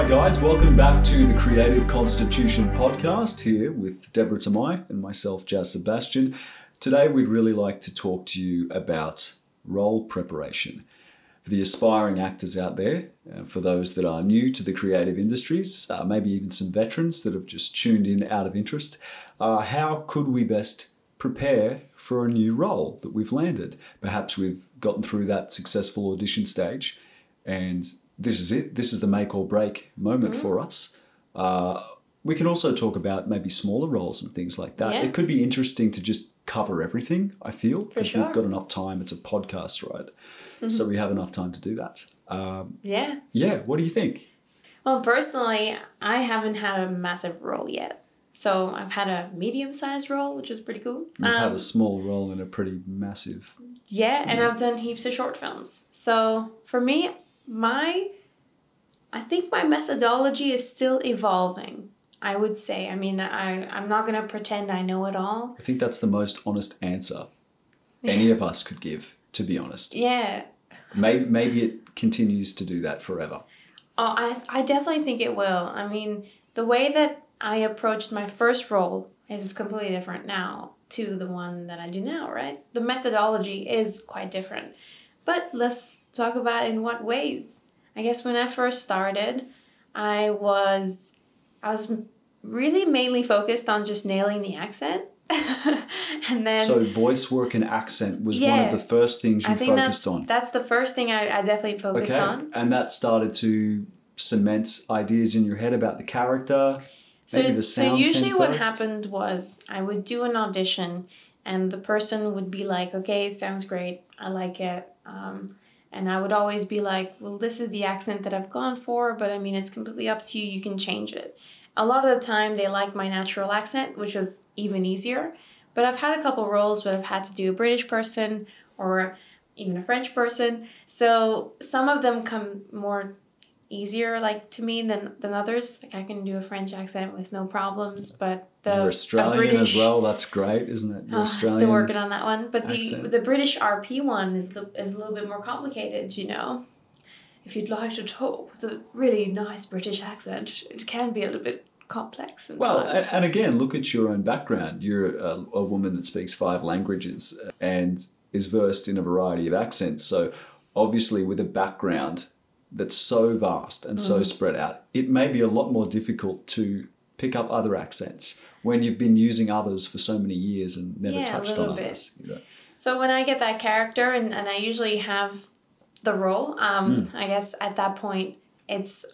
Hi, guys. Welcome back to the Creative Constitution podcast here with Debora Tamay and myself, Jaz Sebastian. Today, we'd really like to talk to you about role preparation. For the aspiring actors out there, uh, for those that are new to the creative industries, uh, maybe even some veterans that have just tuned in out of interest, uh, how could we best prepare for a new role that we've landed? Perhaps we've gotten through that successful audition stage and this is it. This is the make or break moment Mm-hmm. for us. Uh, we can also talk about maybe smaller roles and things like that. Yeah. It could be interesting to just cover everything, I feel, because sure. we've got enough time. It's a podcast, right? So we have enough time to do that. Um, Yeah. yeah, what do you think? Well, personally, I haven't had a massive role yet. So I've had a medium sized role, which is pretty cool. You've had Um, a small role in a pretty massive. yeah, and I've done heaps of short films. So for me, my I think my methodology is still evolving. I would say. I mean, I I'm not gonna pretend I know it all. I think that's the most honest answer any of us could give, to be honest. Yeah. Maybe, maybe it continues to do that forever. Oh, I I definitely think it will. I mean, the way that I approached my first role is completely different now to the one that I do now, right? The methodology is quite different. But let's talk about in what ways. I guess when I first started, I was I was really mainly focused on just nailing the accent. and then So voice work and accent was one of the first things you focused that's on. that's the first thing I, I definitely focused Okay. on. And that started to cement ideas in your head about the character. So, Maybe the so usually what happened was I would do an audition and the person would be like, okay, sounds great. I like it. Um, and I would always be like, well, this is the accent that I've gone for, but I mean, it's completely up to you. You can change it. A lot of the time, they liked my natural accent, which was even easier. But I've had a couple roles where I've had to do a British person or even a French person. So some of them come more easier like to me than than others. Like I can do a French accent with no problems, but the You're Australian British, as well. That's great, isn't it? You're Ah, Australian. still working on that one, but the accent. the British RP one is the, is a little bit more complicated. You know, if you'd like to talk with a really nice British accent, it can be a little bit complex. Well, sometimes. a- and again, look at your own background. You're a, a woman that speaks five languages and is versed in a variety of accents. So, obviously, with a background that's so vast and Mm. so spread out, it may be a lot more difficult to pick up other accents when you've been using others for so many years and never Yeah, touched on bit. others. You know? So when I get that character and, and I usually have the role, um, Hmm. I guess at that point it's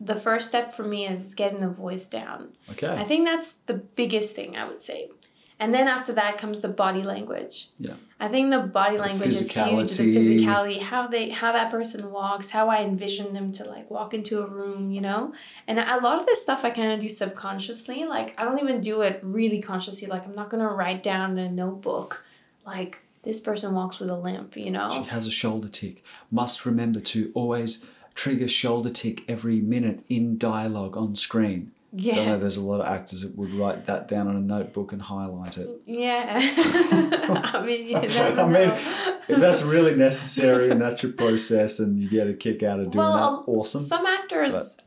the first step for me is getting the voice down. Okay. I think that's the biggest thing I would say. And then after that comes the body language. yeah. I think the body language is huge. The physicality. physicality, how they, how that person walks, how I envision them to like walk into a room, you know. And a lot of this stuff I kind of do subconsciously. Like I don't even do it really consciously. Like I'm not gonna write down in a notebook, like this person walks with a limp, you know. She has a shoulder tick. Must remember to always trigger shoulder tick every minute in dialogue on screen. So I know there's a lot of actors that would write that down on a notebook and highlight it. yeah. I mean, I mean, if that's really necessary and that's your process and you get a kick out of doing Well, that, um, awesome. Some actors,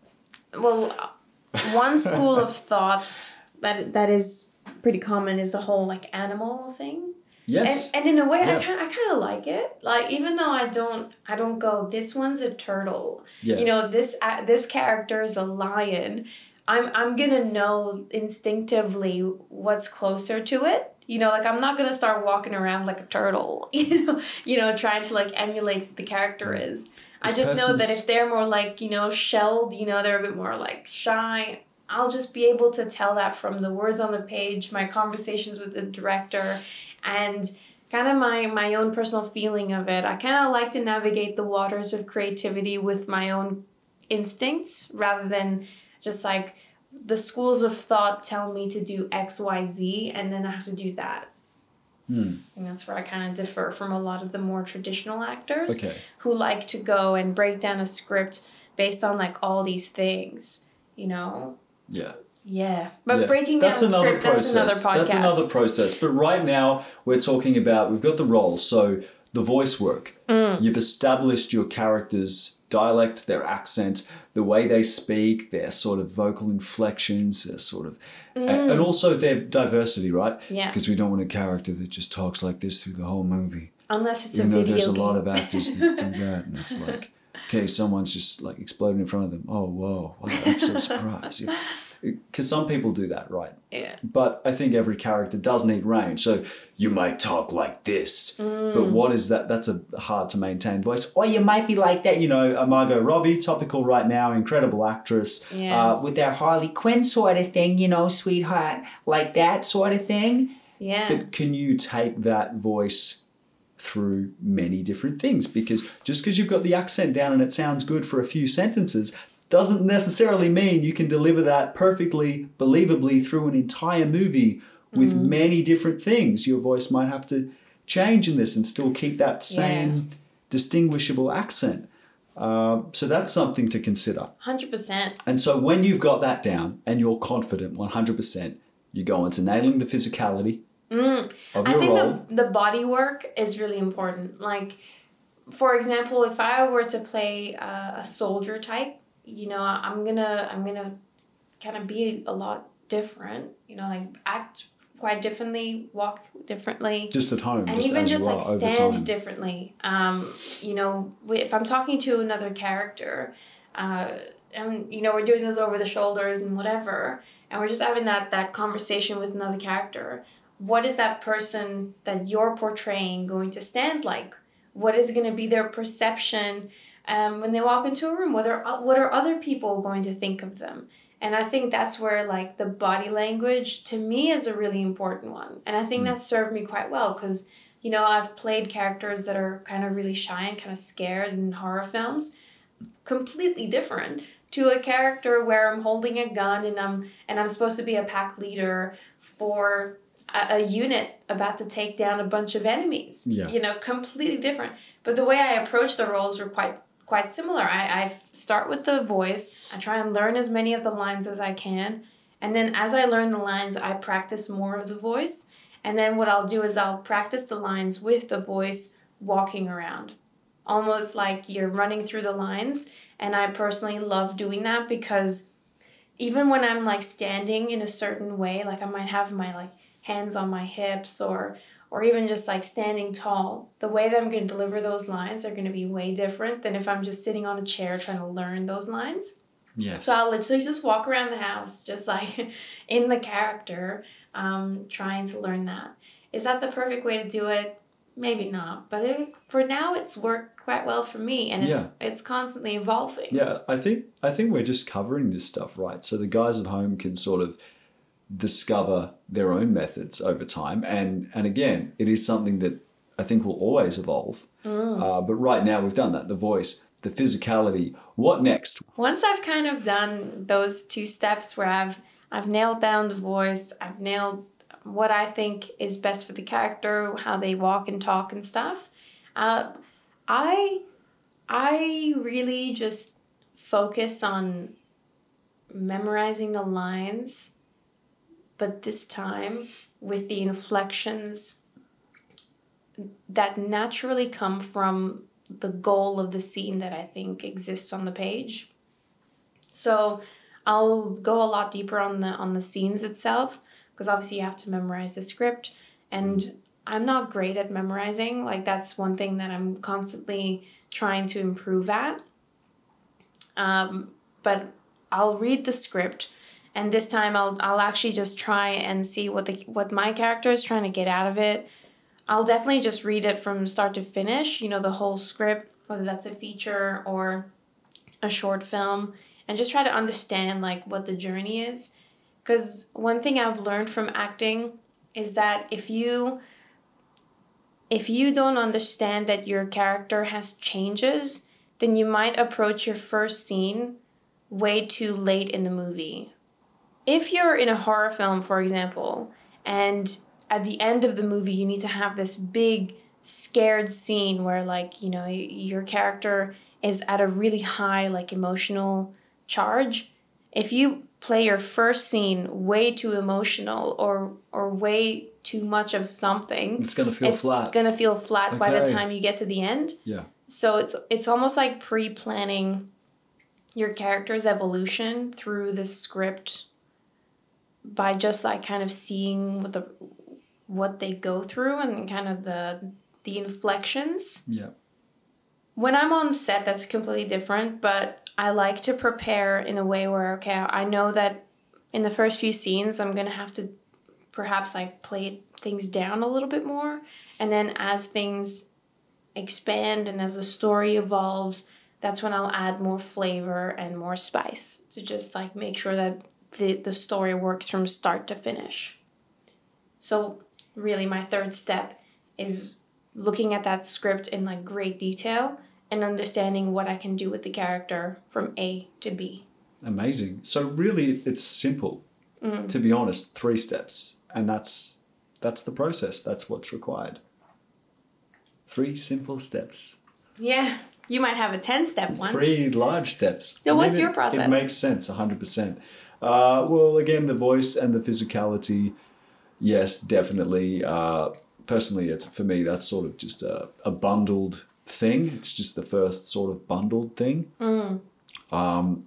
well, one school of thought that that is pretty common is the whole like animal thing. yes. And, and in a way, Yeah. I kind I kind of like it. Like even though I don't I don't go this one's a turtle. yeah. You know this a this character is a lion. I'm I'm gonna know instinctively what's closer to it. You know, like I'm not gonna start walking around like a turtle. You know, you know, trying to like emulate what the character is. I just know that if they're more like you know shelled, you know, they're a bit more like shy. I'll just be able to tell that from the words on the page, my conversations with the director, and kind of my my own personal feeling of it. I kind of like to navigate the waters of creativity with my own instincts rather than just like the schools of thought tell me to do X, Y, Z, and then I have to do that. Hmm. And that's where I kind of differ from a lot of the more traditional actors Okay. who like to go and break down a script based on like all these things, you know? Yeah. Yeah. But Yeah. breaking that's down another script, that's another process. podcast. That's another process. But right now we're talking about we've got the roles. So the voice work. Mm. You've established your character's dialect, their accent, the way they speak, their sort of vocal inflections, their sort of, a- mm. and also their diversity, right? Yeah. Because we don't want a character that just talks like this through the whole movie. Unless it's Even a though there's a lot of actors that do that, and it's like, okay, someone's just like exploding in front of them. Oh, whoa! wow, I'm so surprised. Because some people do that, right? yeah. But I think every character does need range. So you might talk like this, Mm. but what is that? That's a hard to maintain voice. Or you might be like that, you know, Margot Robbie, topical right now, incredible actress, Yeah. uh, with that Harley Quinn sort of thing, you know, sweetheart, like that sort of thing. Yeah. But can you take that voice through many different things? Because just because you've got the accent down and it sounds good for a few sentences doesn't necessarily mean you can deliver that perfectly, believably through an entire movie with many different things. Your voice might have to change in this and still keep that same distinguishable accent. Uh, so that's something to consider. 100%. And so when you've got that down and you're confident 100%, you go into nailing the physicality of Mm. I think role. the, the body work is really important. Like, for example, if I were to play uh, a soldier type, you know, I'm gonna I'm gonna kind of be a lot different. You know, like act quite differently, walk differently, just at home, and just even just like are stand differently. Um, you know, if I'm talking to another character, uh, and you know we're doing those over the shoulders and whatever, and we're just having that that conversation with another character. What is that person that you're portraying going to stand like? What is going to be their perception um, when they walk into a room? What are what are other people going to think of them? And I think that's where like the body language to me is a really important one. And I think that served me quite well because you know I've played characters that are kind of really shy and kind of scared in horror films, completely different to a character where I'm holding a gun and I'm and I'm supposed to be a pack leader for a, a unit about to take down a bunch of enemies. Yeah. You know, completely different. But the way I approach the roles were quite quite similar. I, I start with the voice. I try and learn as many of the lines as I can. And then as I learn the lines, I practice more of the voice. And then what I'll do is I'll practice the lines with the voice walking around. Almost like you're running through the lines. And I personally love doing that because even when I'm like standing in a certain way, like I might have my like hands on my hips or or even just like standing tall, the way that I'm going to deliver those lines are going to be way different than if I'm just sitting on a chair trying to learn those lines. Yes. So I'll literally just walk around the house, just like in the character, um, trying to learn that. Is that the perfect way to do it? Maybe not, but it, for now, it's worked quite well for me, and it's Yeah. it's constantly evolving. Yeah, I think I think we're just covering this stuff right, so the guys at home can sort of discover their own methods over time, and and again, it is something that I think will always evolve. Uh, but right now, we've done that: the voice, the physicality. What next? Once I've kind of done those two steps where I've I've nailed down the voice, I've nailed what I think is best for the character, how they walk and talk and stuff. Uh, I I really just focus on memorizing the lines, but this time with the inflections that naturally come from the goal of the scene that I think exists on the page. So I'll go a lot deeper on the on the scenes itself because obviously you have to memorize the script and I'm not great at memorizing. Like that's one thing that I'm constantly trying to improve at. Um, but I'll read the script and this time I'll I'll actually just try and see what the what my character is trying to get out of it. I'll definitely just read it from start to finish, you know, the whole script, whether that's a feature or a short film, and just try to understand like what the journey is. Cuz one thing I've learned from acting is that if you if you don't understand that your character has changes, then you might approach your first scene way too late in the movie. If you're in a horror film, for example, and at the end of the movie you need to have this big scared scene where like, you know, your character is at a really high like emotional charge, if you play your first scene way too emotional or or way too much of something, It's gonna feel it's flat. It's gonna feel flat by the time you get to the end. yeah. So it's it's almost like pre-planning your character's evolution through the script by just like kind of seeing what the what they go through and kind of the the inflections. Yeah. When I'm on set that's completely different, but I like to prepare in a way where okay, I know that in the first few scenes I'm going to have to perhaps like play things down a little bit more and then as things expand and as the story evolves that's when i'll add more flavor and more spice to just like make sure that the, the story works from start to finish so really my third step is looking at that script in like great detail and understanding what i can do with the character from a to b Amazing. So really, it's simple. Mm. To be honest, three steps, and that's that's the process. That's what's required. Three simple steps. yeah you might have a 10 step one Three large steps. So what's mean, your process? It makes sense, hundred percent. Uh, well, again, the voice and the physicality. Yes, definitely. Uh, personally, it's for me. That's sort of just a, a bundled thing. It's just the first sort of bundled thing. Mm. Um,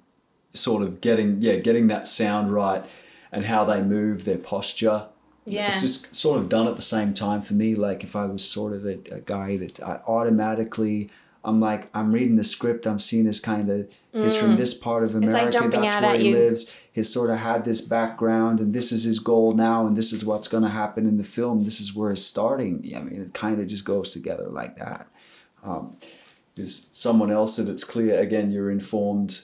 sort of getting yeah, getting that sound right, and how they move, their posture. yeah It's just sort of done at the same time for me. Like if I was sort of a, a guy that I automatically, I'm like, I'm reading the script, I'm seeing this kind of, It's from this part of America, Mm. like that's where he you. lives. He's sort of had this background, and this is his goal now, and this is what's going to happen in the film. This is where it's starting. I mean, it kind of just goes together like that. Um, there's someone else that it's clear, again, you're informed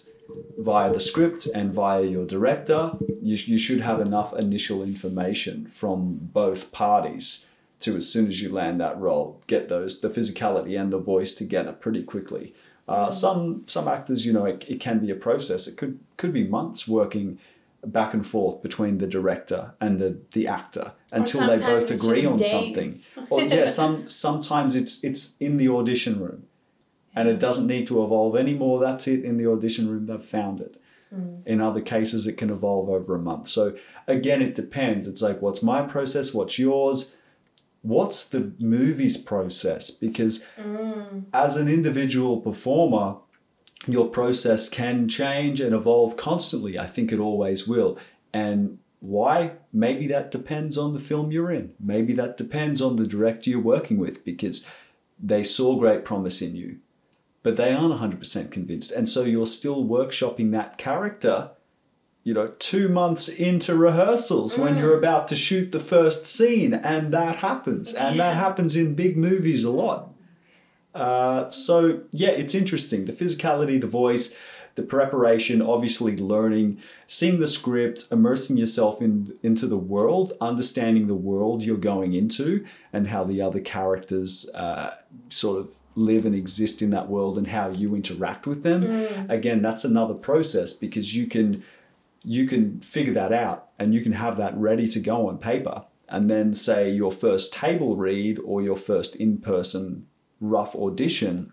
via the script and via your director. You, you should have enough initial information from both parties to, as soon as you land that role, get those, the physicality and the voice together pretty quickly. Uh, some some actors, you know, it, it can be a process. It could could be months working back and forth between the director and the, the actor until they both agree on days. something. Or yeah, some sometimes it's it's in the audition room, and it doesn't need to evolve anymore. That's it in the audition room. They've found it. In other cases, it can evolve over a month. So again, it depends. It's like, what's my process? What's yours? What's the movie's process? Because mm. as an individual performer, your process can change and evolve constantly. I think it always will. And why? Maybe that depends on the film you're in. Maybe that depends on the director you're working with because they saw great promise in you, but they aren't 100% convinced. And so you're still workshopping that character, you know, two months into rehearsals when you're about to shoot the first scene. And that happens. And that happens in big movies a lot. Uh, so yeah, it's interesting. The physicality, the voice, the preparation, obviously learning, seeing the script, immersing yourself in into the world, understanding the world you're going into, and how the other characters uh, sort of live and exist in that world, and how you interact with them. Again, that's another process because you can you can figure that out and you can have that ready to go on paper. And then say your first table read or your first in-person rough audition,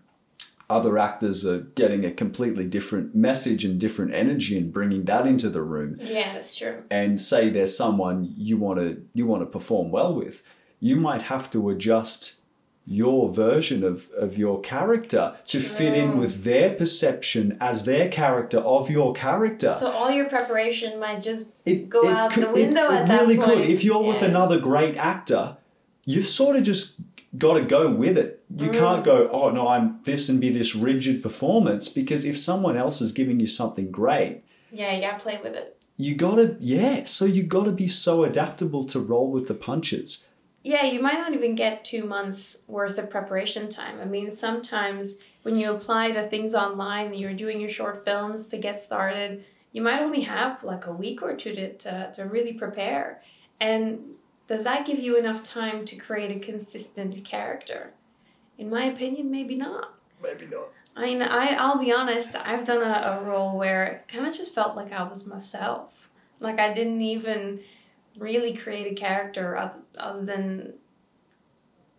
other actors are getting a completely different message and different energy and bringing that into the room. yeah that's true And say there's someone you want to you want to perform well with, you might have to adjust your version of, of your character to fit in with their perception as their character of your character so all your preparation might just it, go it out could, the window it, at it that really point. could. If you're with another great actor, you've sort of just got to go with it. You Mm. can't go, oh no, I'm this and be this rigid performance because if someone else is giving you something great, yeah you gotta play with it you gotta yeah. So you gotta be so adaptable to roll with the punches. Yeah you might not even get two months worth of preparation time i mean sometimes when you apply to things online and you're doing your short films to get started you might only have like a week or two to, to, to really prepare and does that give you enough time to create a consistent character in my opinion maybe not Maybe not. I mean, I, I'll be honest, I've done a, a role where it kind of just felt like I was myself. Like I didn't even really create a character other, other than,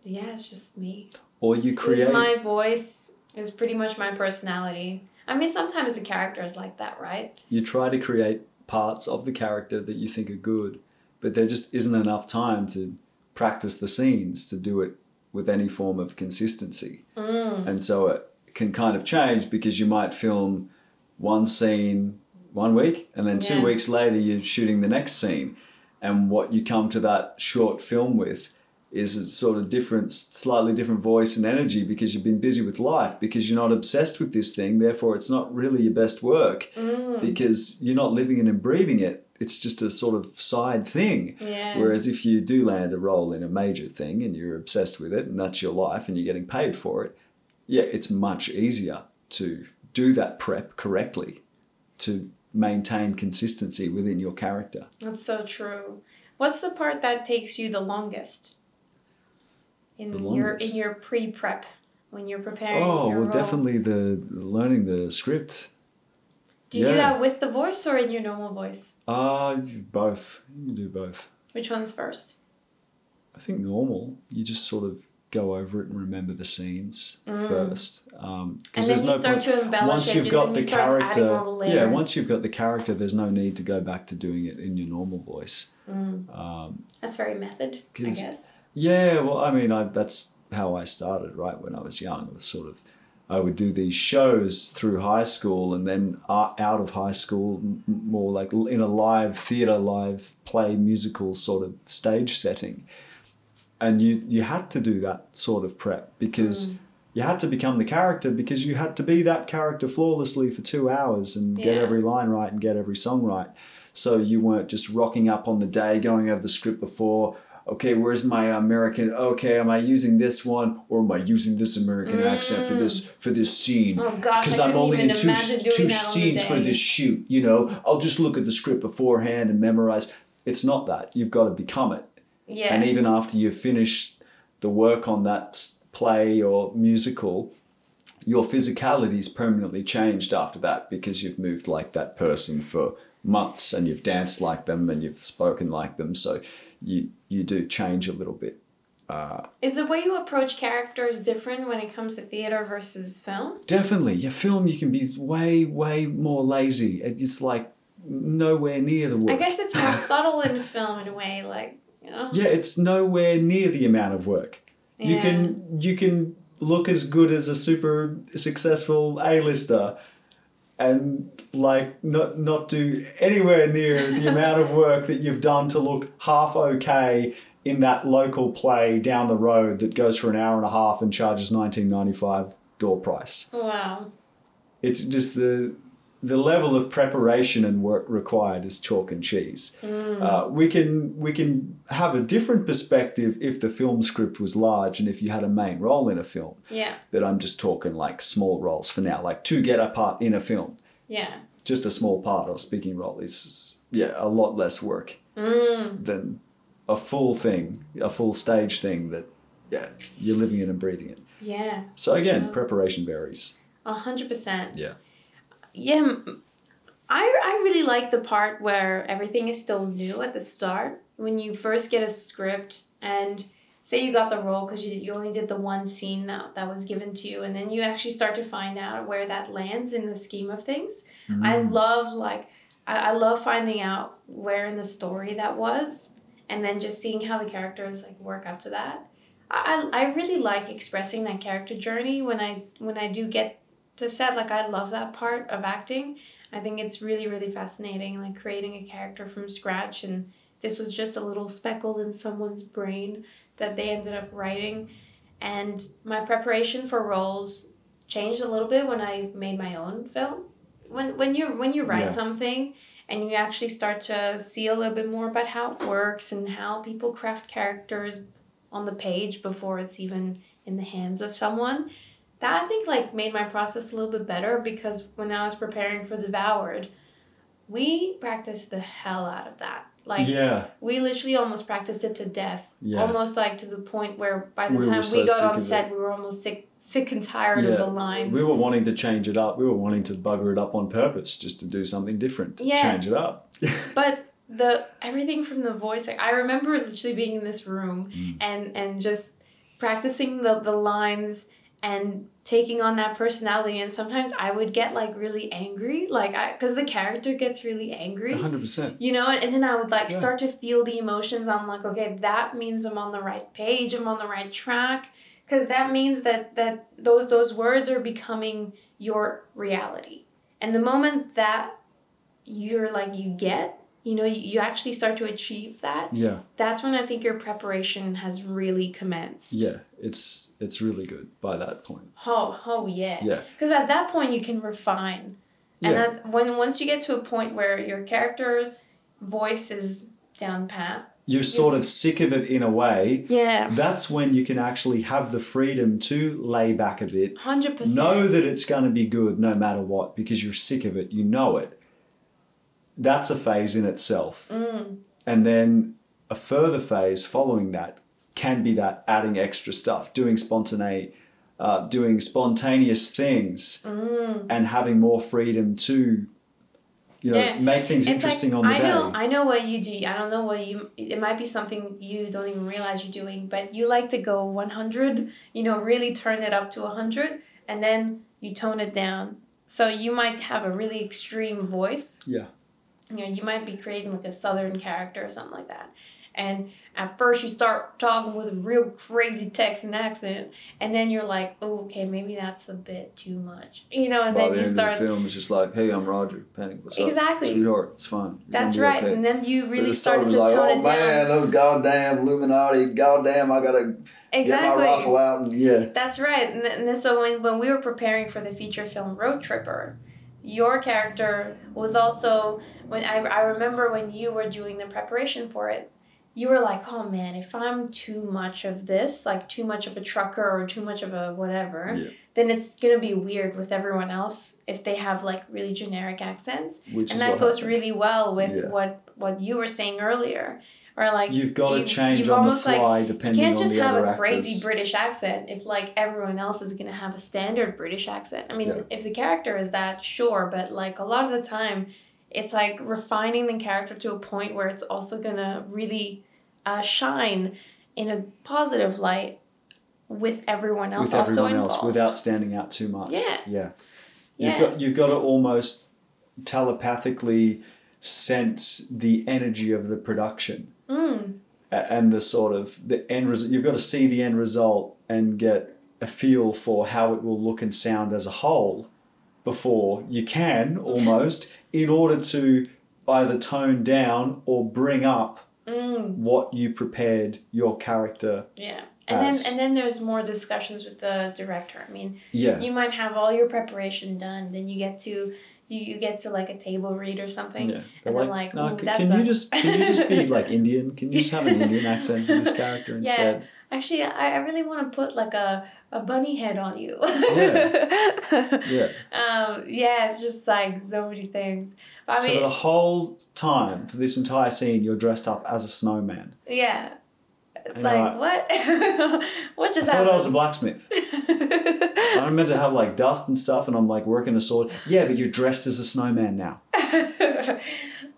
yeah, it's just me. Or you create my voice, is pretty much my personality. I mean, sometimes the character is like that, right? you try to create parts of the character that you think are good, but there just isn't enough time to practice the scenes to do it with any form of consistency. Mm. And so it can kind of change because you might film one scene one week and then two weeks later you're shooting the next scene. And what you come to that short film with is a sort of different, slightly different voice and energy because you've been busy with life, because you're not obsessed with this thing. Therefore, it's not really your best work Mm. because you're not living it and breathing it. It's just a sort of side thing. Yeah. Whereas if you do land a role in a major thing and you're obsessed with it and that's your life and you're getting paid for it, yeah, it's much easier to do that prep correctly to maintain consistency within your character. That's so true. What's the part that takes you the longest? In The your in your pre prep when you're preparing. Oh, your well, role. definitely the learning the script. Do you do that with the voice or in your normal voice? Uh, both. You can do both. Which one's first? I think normal. You just sort of go over it and remember the scenes first. Um, Mm. And then there's you no start point- to embellish once it you've got the you start adding character, yeah. Once you've got the character, there's no need to go back to doing it in your normal voice. That's very method, I guess. Yeah, well, I mean, I, that's how I started, right? When I was young, it was sort of, I would do these shows through high school and then uh, out of high school, more like in a live theatre, live play, musical sort of stage setting. And you, you had to do that sort of prep because mm. you had to become the character because you had to be that character flawlessly for two hours and get every line right and get every song right. So you weren't just rocking up on the day, going over the script before. Okay, where's my American? Okay, am I using this one or am I using this American mm. accent for this for this scene? Oh, Because I'm only in two two that on the scenes for this shoot. You know, I'll just look at the script beforehand and memorize. It's not that. You've got to become it. Yeah. And even after you finish the work on that play or musical, your physicality is permanently changed after that because you've moved like that person for months and you've danced like them and you've spoken like them. So you you do change a little bit. Uh, is the way you approach characters different when it comes to theater versus film? Definitely, your film you can be way way more lazy. It's like nowhere near the work. I guess it's more subtle in film in a way, like Yeah, it's nowhere near the amount of work. You can you can look as good as a super successful A-lister and like not not do anywhere near the amount of work that you've done to look half okay in that local play down the road that goes for an hour and a half and charges 1995 door price. Wow. It's just the the level of preparation and work required is chalk and cheese. Uh, we can we can have a different perspective if the film script was large and if you had a main role in a film. Yeah. But I'm just talking like small roles for now, like to get a part in a film. Yeah. Just a small part or speaking role is yeah a lot less work Mm. than a full thing, a full stage thing that yeah you're living it and breathing it. Yeah. So again, preparation varies. A hundred percent. Yeah. Yeah. I, I really like the part where everything is still new at the start. When you first get a script and say you got the role because you, you only did the one scene that, that was given to you and then you actually start to find out where that lands in the scheme of things. I mm. love like I, I love finding out where in the story that was and then just seeing how the characters like work up to that. I, I I really like expressing that character journey when I when I do get to set like I love that part of acting. I think it's really really fascinating like creating a character from scratch and this was just a little speckle in someone's brain that they ended up writing and my preparation for roles changed a little bit when I made my own film. When when you when you write Yeah. something and you actually start to see a little bit more about how it works and how people craft characters on the page before it's even in the hands of someone that i think like made my process a little bit better because when i was preparing for devoured we practiced the hell out of that like yeah. we literally almost practiced it to death Yeah. almost like to the point where by the We time so we got on set we were almost sick sick and tired of the lines We were wanting to change it up. We were wanting to bugger it up on purpose just to do something different. to Yeah. Change it up. but the everything from the voice like i remember literally being in this room Mm. and and just practicing the, the lines and taking on that personality and sometimes i would get like really angry like i because the character gets really angry 100%. you know and then i would like Yeah. start to feel the emotions i'm like okay that means i'm on the right page i'm on the right track because that means that that those those words are becoming your reality and the moment that you're like you get you know you, actually start to achieve that Yeah. that's when i think your preparation has really commenced Yeah. It's it's really good by that point. oh oh yeah Yeah. because at that point you can refine and Yeah. that when once you get to a point where your character voice is down pat You're sort of sick of it in a way. yeah That's when you can actually have the freedom to lay back a bit. 100% Know that it's going to be good no matter what because you're sick of it. You know it. That's a phase in itself. Mm. And then a further phase following that can be that adding extra stuff, doing spontaneity, uh, doing spontaneous things, Mm. and having more freedom to, you know, Yeah. make things it's interesting like on the I day. know I know what you do. I don't know what you. It might be something you don't even realize you're doing, but you like to go one hundred. You know, really turn it up to hundred, and then you tone it down. So you might have a really extreme voice. Yeah. You know, you might be creating like a southern character or something like that, and at first you start talking with a real crazy Texan accent, and then you're like, oh, okay, maybe that's a bit too much. You know, and By then the you start. the film, it's just like, hey, I'm Roger Penny. What's Exactly. up? Sweetheart, it's fine. You're That's right, okay." and then you really started to was tone like, it oh, down. man, those goddamn Illuminati, goddamn, I gotta Exactly. get my rifle out and yeah. That's right. And, th- and then so when, when we were preparing for the feature film Road Tripper, your character was also when I, I remember when you were doing the preparation for it, you were like, oh man, if I'm too much of this, like too much of a trucker or too much of a whatever, Yeah. then it's gonna be weird with everyone else if they have like really generic accents. Which and that goes happened. really well with Yeah. what what you were saying earlier. Or like You've got to you've- change you've on the almost, like, fly you can't just have a crazy. British accent if like everyone else is gonna have a standard British accent. I mean, Yeah. if the character is that, sure, but like a lot of the time, it's like refining the character to a point where it's also gonna really uh, shine in a positive light with everyone else with also everyone involved. else without standing out too much. Yeah. Yeah. Yeah. You've got you've got to almost telepathically sense the energy of the production Mm, and the sort of the end result. You've got to see the end result and get a feel for how it will look and sound as a whole before you can almost in order to either tone down or bring up mm, what you prepared your character. yeah. And As- then and then there's more discussions with the director. I mean, Yeah. you might have all your preparation done, then you get to you, you get to like a table read or something. Yeah. And They're like, no, that can you just can you just be like Indian? Can you just have an Indian accent for this character instead? Yeah. Actually, I, I really want to put like a, a bunny head on you. Yeah. um, yeah, it's just like so many things. But I so mean, the whole time for this entire scene, you're dressed up as a snowman. yeah. It's And, like, what? what I just thought happened? I was a blacksmith. I'm meant to have like dust and stuff, and I'm like working a sword. Yeah, but you're dressed as a snowman now.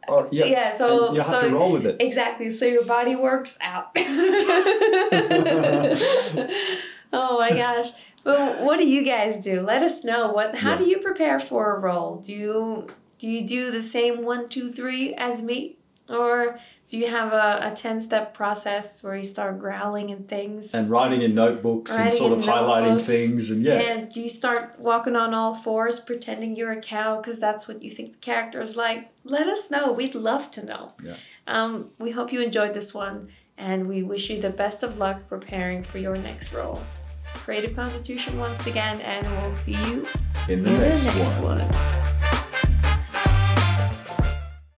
Or, yeah, Yeah, so- and you have so- to roll with it. Exactly. So your body works out. Oh my gosh. But what do you guys do? Let us know. What how Yeah. do you prepare for a role? Do you do you do the same one, two, three as me? Or do you have a, a 10 step process where you start growling and things? And writing in notebooks and sort of highlighting things, and yeah, And do you start walking on all fours pretending you're a cow because that's what you think the character is like? Let us know. We'd love to know. Yeah. Um, we hope you enjoyed this one and we wish you the best of luck preparing for your next role. Creative Constitution once again, and we'll see you in the in next, the next one. one.